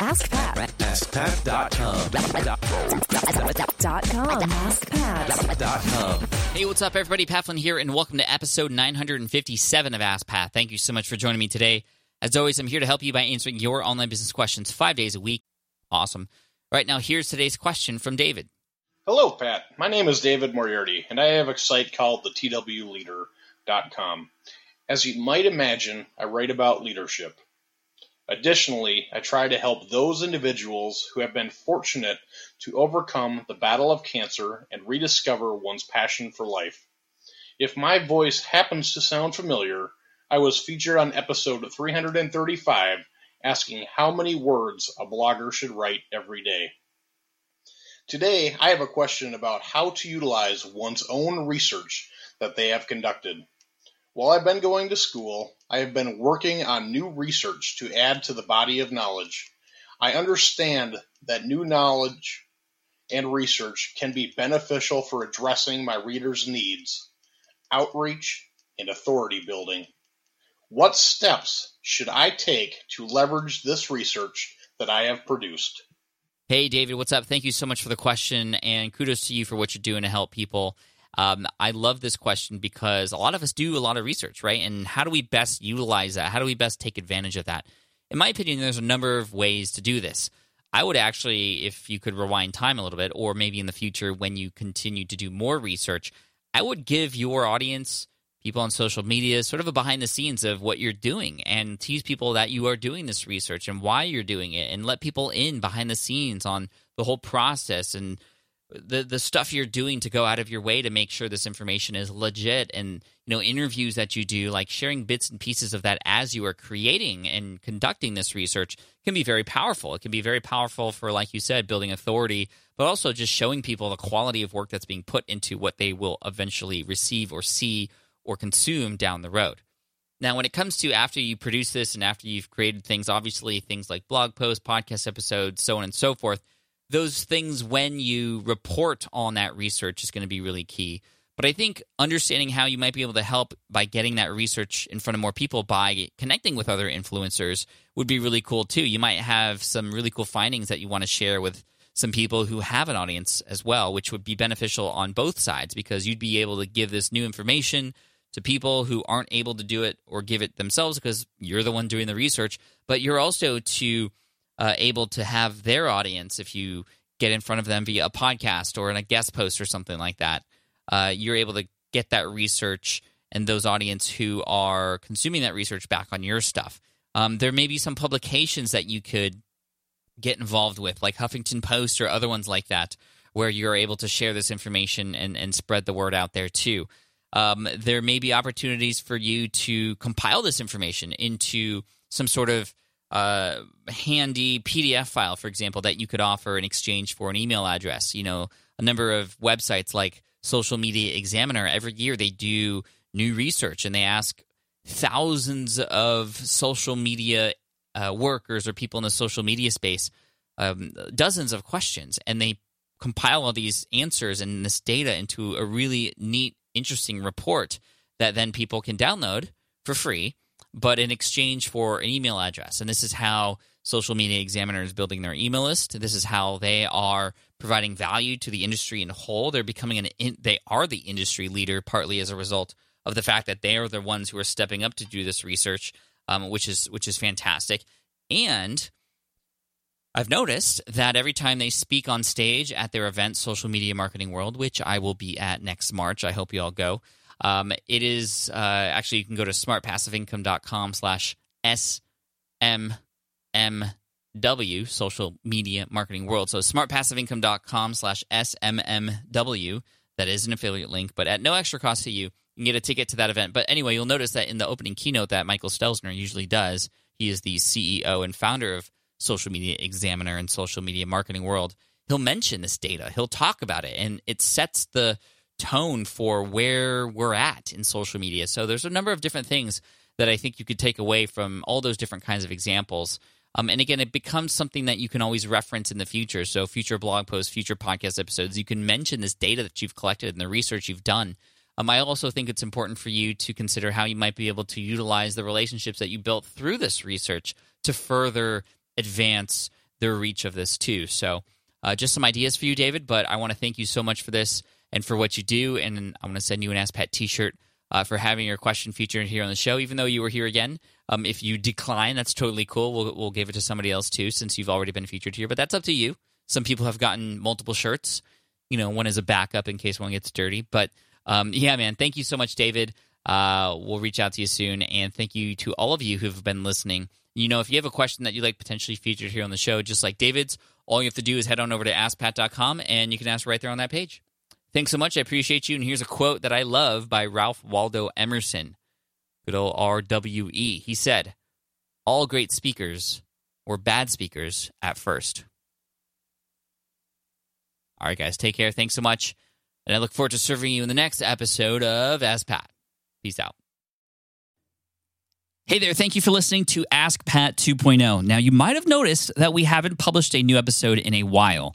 Ask, Pat. AskPat.com. Dot com. Ask Pat. .com. Hey, what's up, everybody? Pat Flynn here, and welcome to episode 957 of Ask Pat. Thank you so much for joining me today. As always, I'm here to help you by answering your online business questions five days a week. Awesome. Right now, here's today's question from David. Hello, Pat. My name is David Moriarty, and I have a site called the TWLeader.com. As you might imagine, I write about leadership. Additionally, I try to help those individuals who have been fortunate to overcome the battle of cancer and rediscover one's passion for life. If my voice happens to sound familiar, I was featured on episode 335 asking how many words a blogger should write every day. Today, I have a question about how to utilize one's own research that they have conducted. While I've been going to school, I have been working on new research to add to the body of knowledge. I understand that new knowledge and research can be beneficial for addressing my readers' needs, outreach, and authority building. What steps should I take to leverage this research that I have produced? Hey, David, what's up? Thank you so much for the question, and kudos to you for what you're doing to help people. Um, I love this question because a lot of us do a lot of research, right? And how do we best utilize that? How do we best take advantage of that? In my opinion, there's a number of ways to do this. I would actually, if you could rewind time a little bit, or maybe in the future when you continue to do more research, I would give your audience, people on social media, sort of a behind the scenes of what you're doing and tease people that you are doing this research and why you're doing it and let people in behind the scenes on the whole process and the the stuff you're doing to go out of your way to make sure this information is legit and you know interviews that you do like sharing bits and pieces of that as you are creating and conducting this research can be very powerful. It can be very powerful for like you said building authority but also just showing people the quality of work that's being put into what they will eventually receive or see or consume down the road. Now when it comes to after you produce this and after you've created things obviously things like blog posts podcast episodes so on and so forth those things when you report on that research is going to be really key. But I think understanding how you might be able to help by getting that research in front of more people by connecting with other influencers would be really cool too. You might have some really cool findings that you want to share with some people who have an audience as well, which would be beneficial on both sides because you'd be able to give this new information to people who aren't able to do it or give it themselves because you're the one doing the research, but you're also to uh, able to have their audience if you get in front of them via a podcast or in a guest post or something like that. Uh, you're able to get that research and those audience who are consuming that research back on your stuff. Um, there may be some publications that you could get involved with, like Huffington Post or other ones like that, where you're able to share this information and, and spread the word out there too. Um, there may be opportunities for you to compile this information into some sort of uh, handy PDF file, for example, that you could offer in exchange for an email address. You know, a number of websites like Social Media Examiner, every year they do new research and they ask thousands of social media uh, workers or people in the social media space um, dozens of questions and they compile all these answers and this data into a really neat, interesting report that then people can download for free but in exchange for an email address. And this is how Social Media Examiner is building their email list. This is how they are providing value to the industry in whole. They're becoming an in, they are the industry leader partly as a result of the fact that they are the ones who are stepping up to do this research, um, which is which is fantastic. And I've noticed that every time they speak on stage at their event, Social Media Marketing World, which I will be at next March, I hope you all go. Um, it is uh, actually you can go to smartpassiveincome.com slash SMMW, social media marketing world. So smartpassiveincome.com slash SMMW. That is an affiliate link, but at no extra cost to you, you can get a ticket to that event. But anyway, you'll notice that in the opening keynote that Michael Stelzner usually does, he is the CEO and founder of Social Media Examiner and Social Media Marketing World. He'll mention this data. He'll talk about it, and it sets the tone for where we're at in social media. So there's a number of different things that I think you could take away from all those different kinds of examples. Um, and again, it becomes something that you can always reference in the future. So, future blog posts, future podcast episodes, you can mention this data that you've collected and the research you've done Um, I also think it's important for you to consider how you might be able to utilize the relationships that you built through this research to further advance the reach of this too. So, uh, just some ideas for you, David. But I want to thank you so much for this and for what you do. And I'm going to send you an Ask Pat T-shirt uh, for having your question featured here on the show. Even though you were here again, um, if you decline, that's totally cool. We'll we'll give it to somebody else too, since you've already been featured here. But that's up to you. Some people have gotten multiple shirts. You know, one is a backup in case one gets dirty. But um, yeah, man, thank you so much, David. Uh, we'll reach out to you soon, and thank you to all of you who've been listening. You know, if you have a question that you'd like potentially featured here on the show, just like David's, all you have to do is head on over to askpat.com and you can ask right there on that page. Thanks so much. I appreciate you. And here's a quote that I love by Ralph Waldo Emerson. Good old RWE. He said, All great speakers were bad speakers at first. All right, guys, take care. Thanks so much. And I look forward to serving you in the next episode of Ask Pat. Peace out. Hey there, thank you for listening to Ask Pat 2.0. Now, you might have noticed that we haven't published a new episode in a while.